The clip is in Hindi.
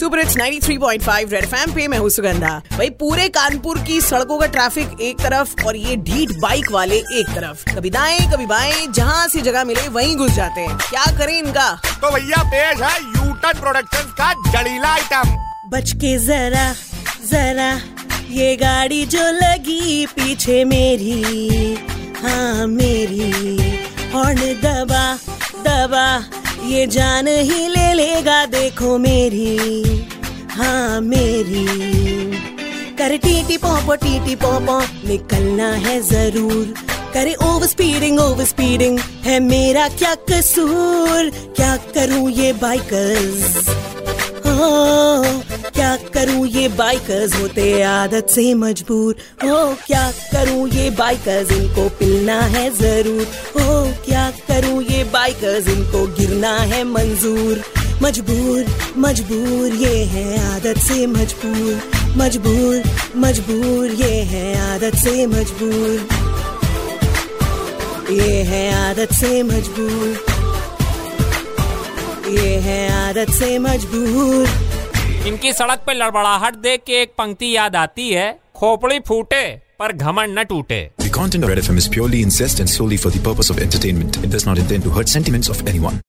सुपर इट्स 93.5 रेड एफएम पे मैं हूँ सुगंधा। भाई पूरे कानपुर की सड़कों का ट्रैफ़िक एक तरफ़ और ये ढीठ बाइक वाले एक तरफ़। कभी दाएँ कभी बाएँ जहाँ से जगह मिले वहीं घुस जाते हैं। क्या करें इनका? तो भैया पेश है यूटन प्रोडक्शन का जड़ीला आइटम बच के जरा जरा ये गाड़ी जो लगी पीछे मेरी हाँ मेरी। हॉर्न दबा दबा ये जान ही ले लेगा देखो मेरी। हाँ मेरी। कर टीटी पोपो टीटी पोपो निकलना है ज़रूर। करे ओवर स्पीडिंग ओवर स्पीडिंग है मेरा क्या कसूर? क्या करूँ ये बाइकर्स? ओ, क्या करूँ ये बाइकर्स? होते आदत से मजबूर। हो क्या करूँ ये बाइकर्स? इनको पिलना है ज़रूर। करूँ ये बाइकर्स इनको गिरना है मंजूर। मजबूर मजबूर, ये है आदत से मजबूर। मजबूर मजबूर, ये है आदत से मजबूर। ये है आदत से मजबूर। ये है आदत से मजबूर। इनकी सड़क पे लड़बड़ाहट देख के एक पंक्ति याद आती है, खोपड़ी फूटे। पर घमंड न टूटे The content of Red FM is purely incest and solely for the purpose of entertainment. It does not intend to hurt sentiments of anyone.